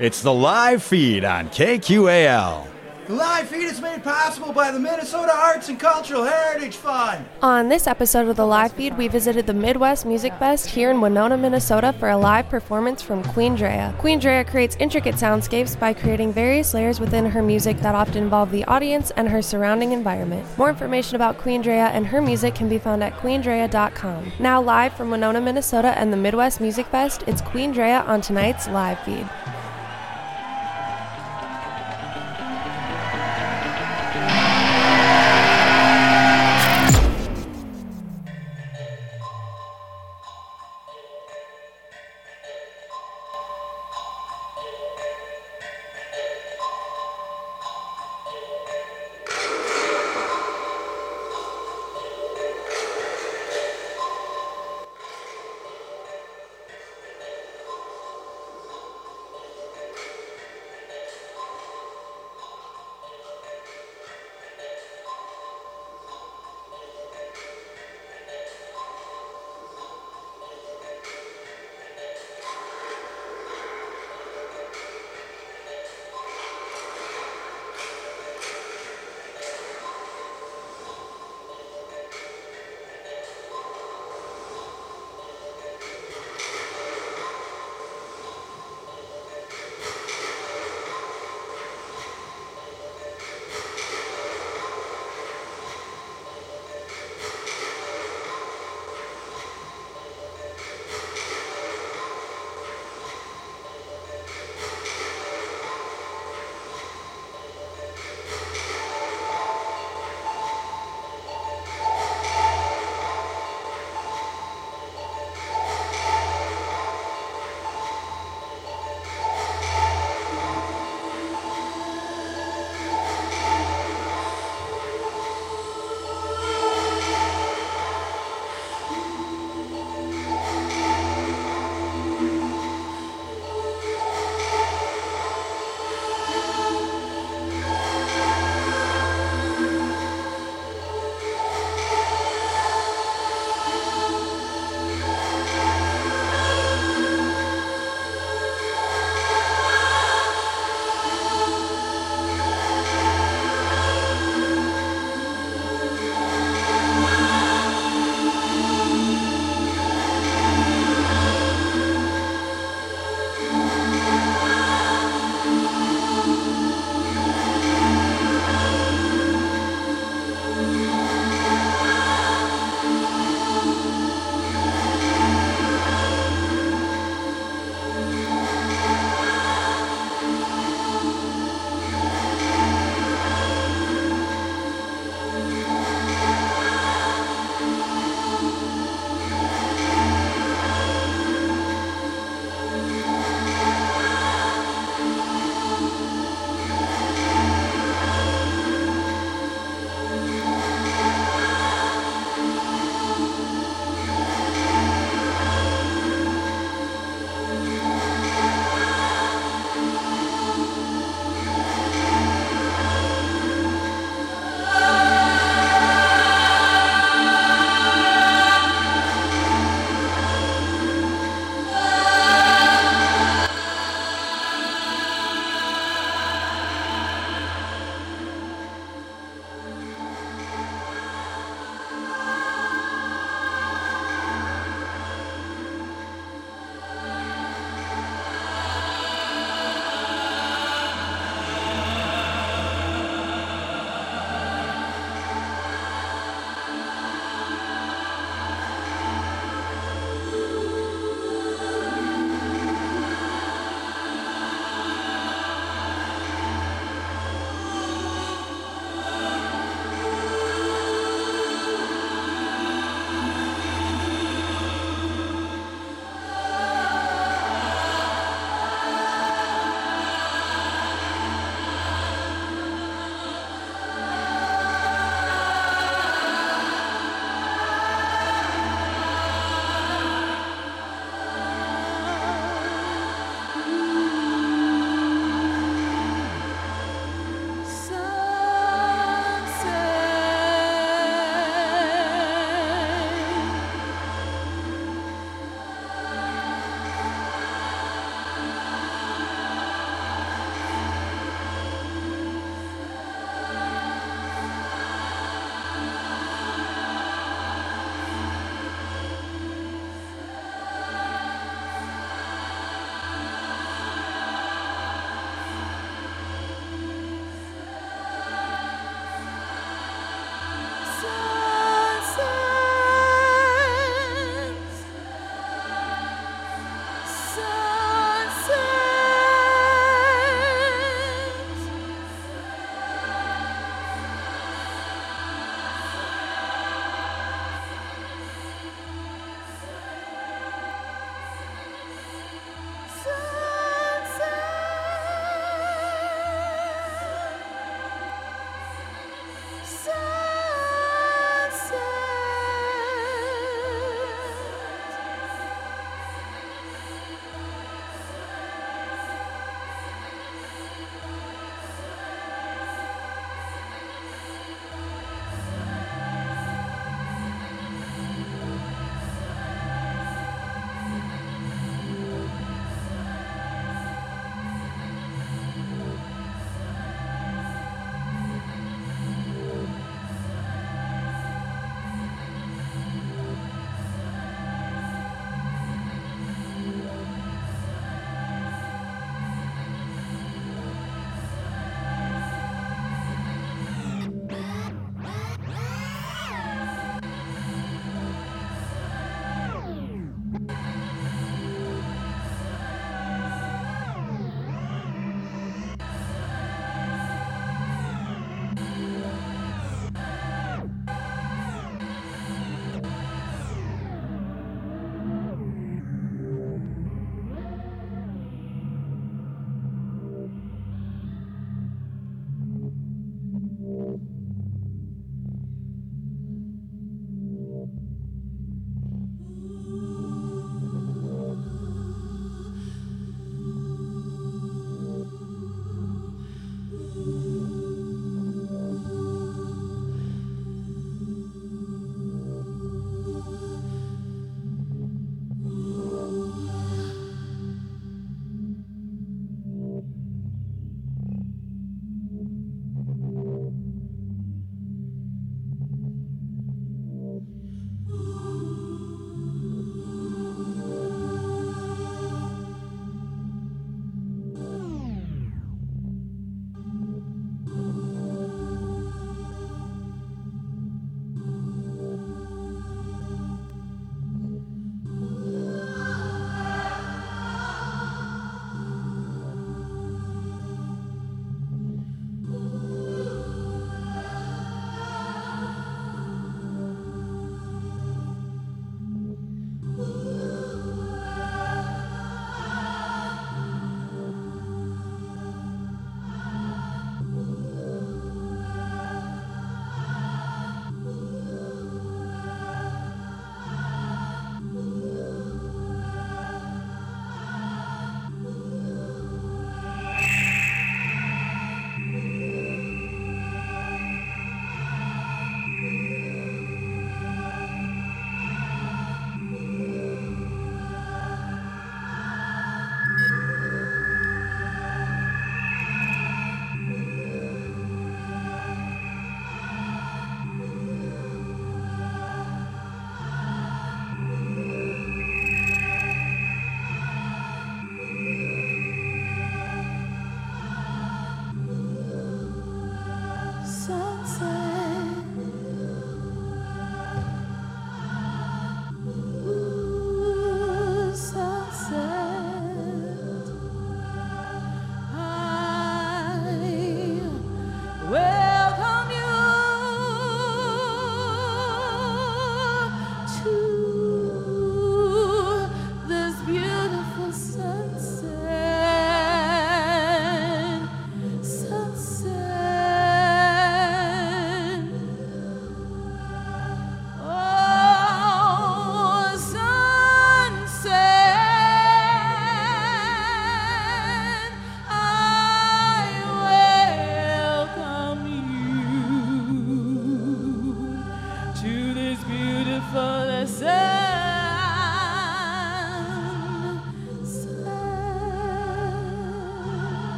It's the live feed on KQAL. The live feed is made possible by the Minnesota Arts and Cultural Heritage Fund. On this episode of the live feed, we visited the Midwest Music Fest here in Winona, Minnesota for a live performance from Queen Drea. Queen Drea creates intricate soundscapes by creating various layers within her music that often involve the audience and her surrounding environment. More information about Queen Drea and her music can be found at queendrea.com. Now live from Winona, Minnesota and the Midwest Music Fest, it's Queen Drea on tonight's live feed.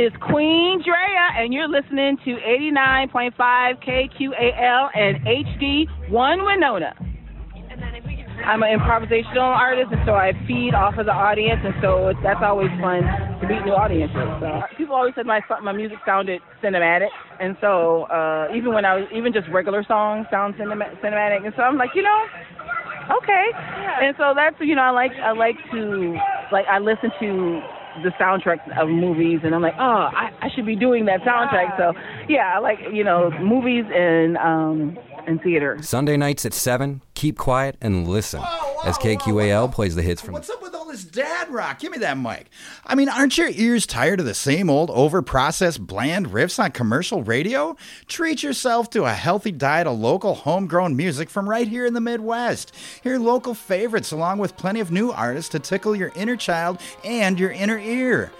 Is Queen Drea, and you're listening to 89.5 KQAL and HD 1 Winona. I'm an improvisational artist, and so I feed off of the audience, and so that's always fun to meet new audiences. So people always said my my music sounded cinematic, and so uh, even when I was even just regular songs sound cinema, cinematic, and so I'm like, you know, okay, and so that's you know I like I like to like I listen to the soundtracks of movies, and I'm like, oh, I, I should be doing that soundtrack. So yeah, I like you know movies and um and theater. Sunday nights at 7, keep quiet and listen as KQAL plays the hits from What's up with this dad rock? Give me that mic. I mean, aren't your ears tired of the same old over-processed bland riffs on commercial radio? Treat yourself to a healthy diet of local homegrown music from right here in the Midwest. Hear local favorites along with plenty of new artists to tickle your inner child and your inner ear.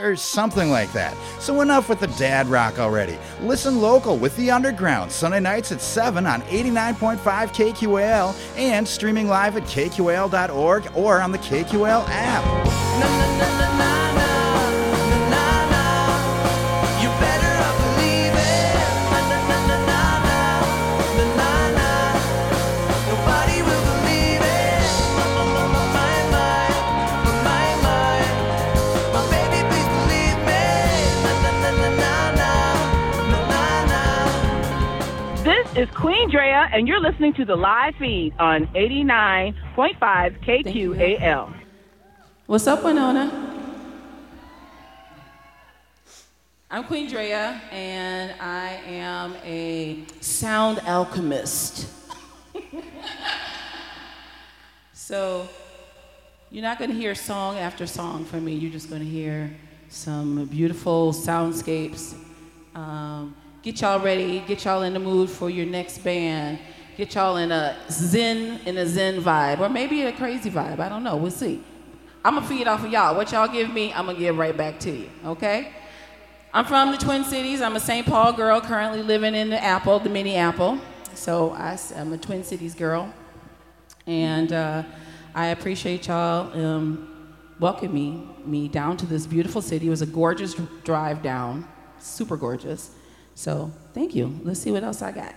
Or something like that. So enough with the dad rock already. Listen local with The Underground, Sunday nights at 7 on 89.5 KQAL and streaming live at KQAL.org or on the KQAL app. You Is Queen Drea, and you're listening to the live feed on 89.5 KQAL. What's up, Winona? I'm Queen Drea, and I am a sound alchemist. so, you're not going to hear song after song from me. You're just going to hear some beautiful soundscapes. Um, get y'all ready. Get y'all in the mood for your next band. Get y'all in a zen in a zen vibe, or maybe a crazy vibe. I don't know. We'll see. I'm gonna feed off of y'all. What y'all give me, I'm gonna give right back to you. Okay? I'm from the Twin Cities. I'm a St. Paul girl, currently living in the Apple, the Mini Apple. So I, am a Twin Cities girl, and uh, I appreciate y'all um, welcoming me, me down to this beautiful city. It was a gorgeous drive down, super gorgeous. So thank you. Let's see what else I got.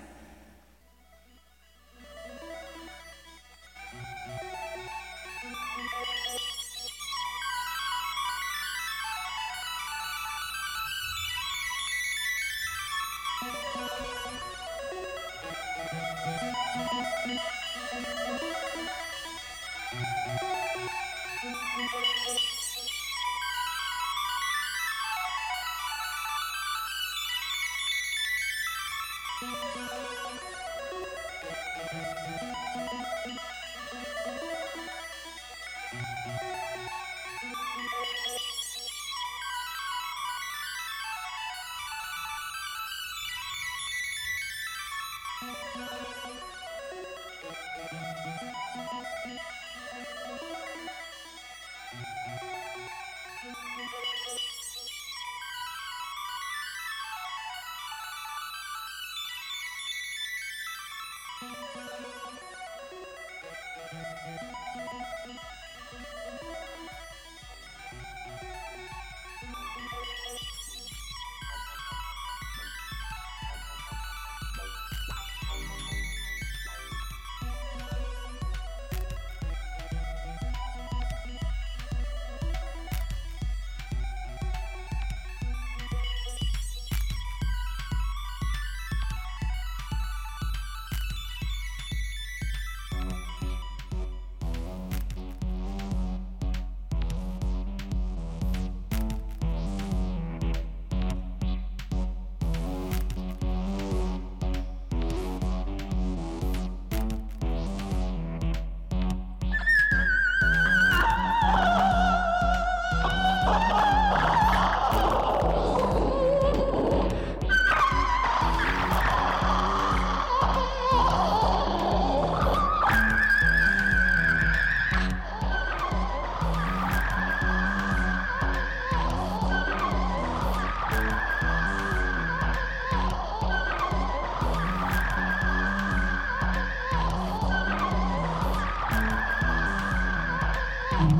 Thank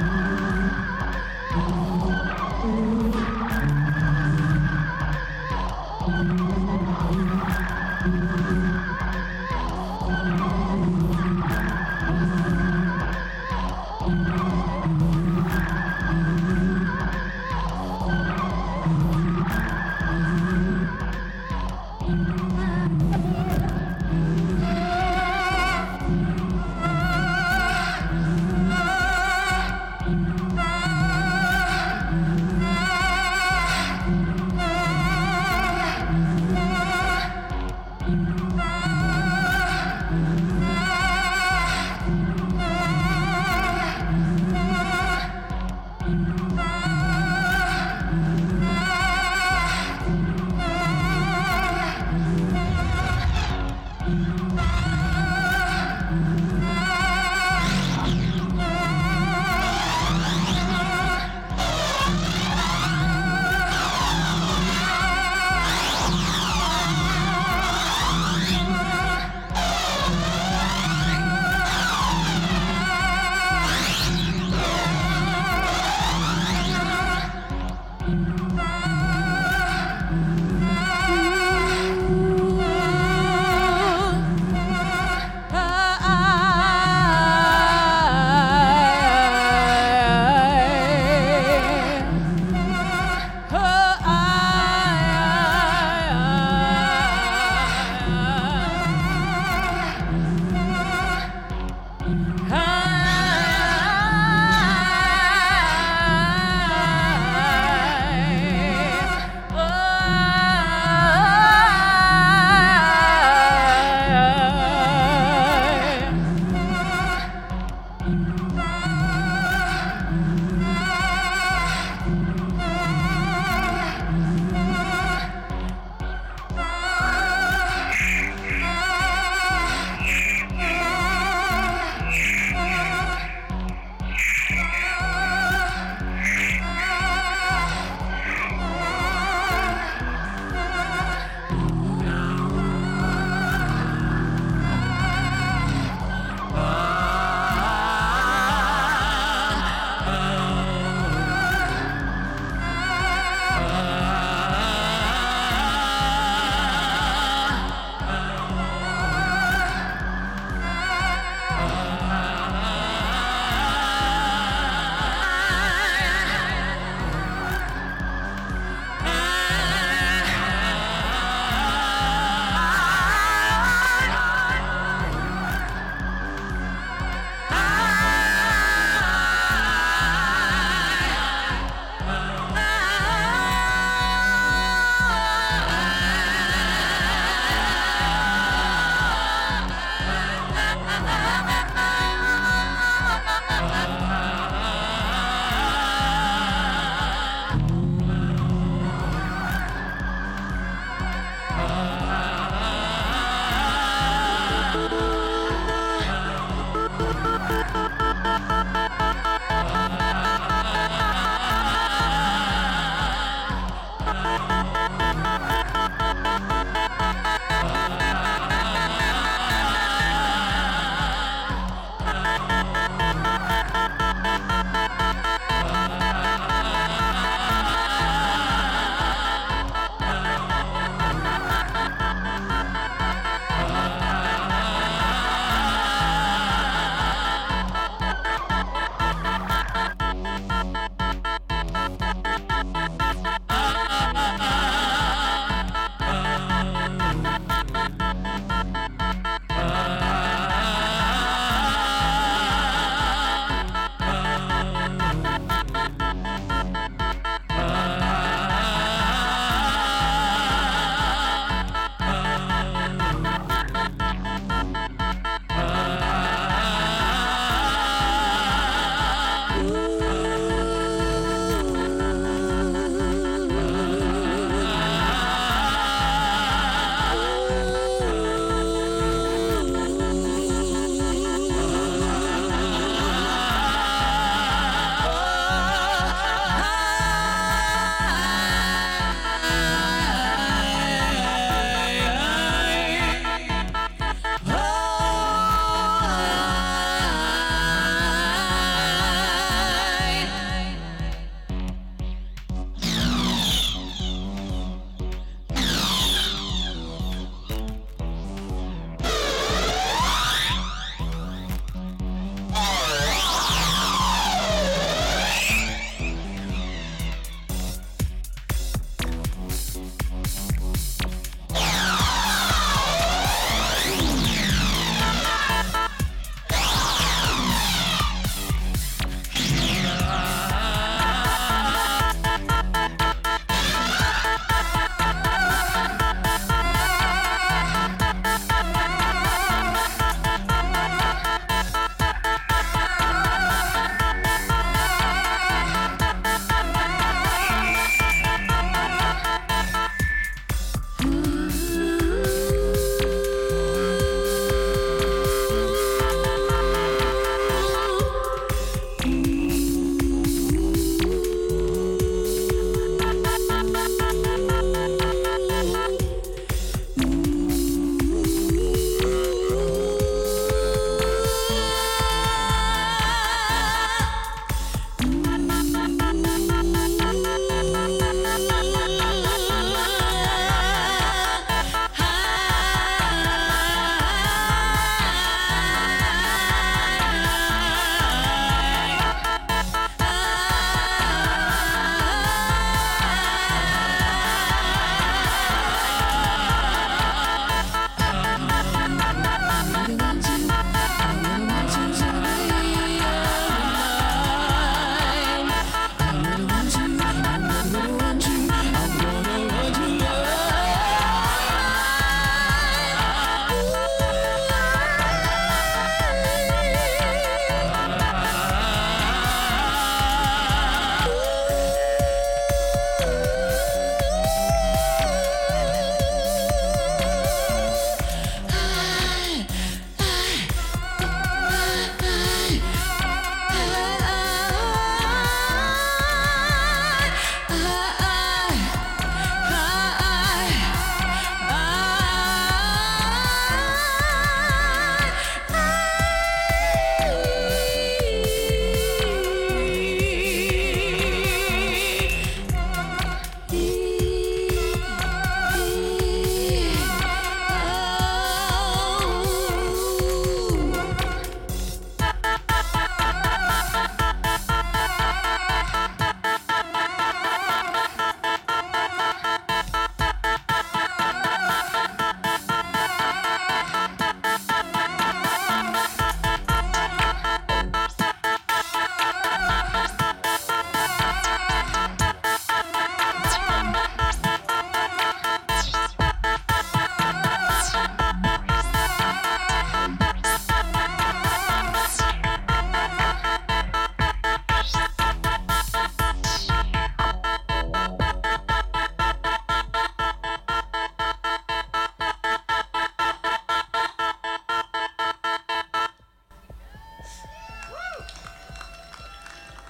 you.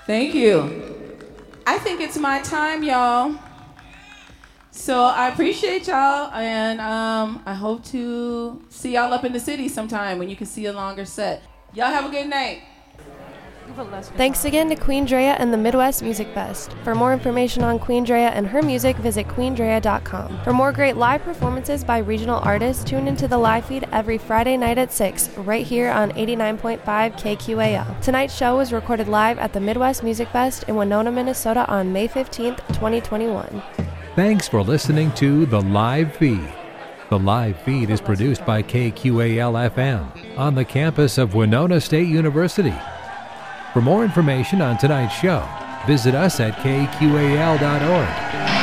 Thank you. I think it's my time, y'all. So I appreciate y'all, and um, I hope to see y'all up in the city sometime when you can see a longer set. Y'all have a good night. Thanks again to Queen Drea and the Midwest Music Fest. For more information on Queen Drea and her music, visit queendrea.com. For more great live performances by regional artists, tune into the live feed every Friday night at 6, right here on 89.5 KQAL. Tonight's show was recorded live at the Midwest Music Fest in Winona, Minnesota on May 15th, 2021. Thanks for listening to The Live Feed. The live feed is produced by KQAL FM on the campus of Winona State University. For more information on tonight's show, visit us at kqal.org.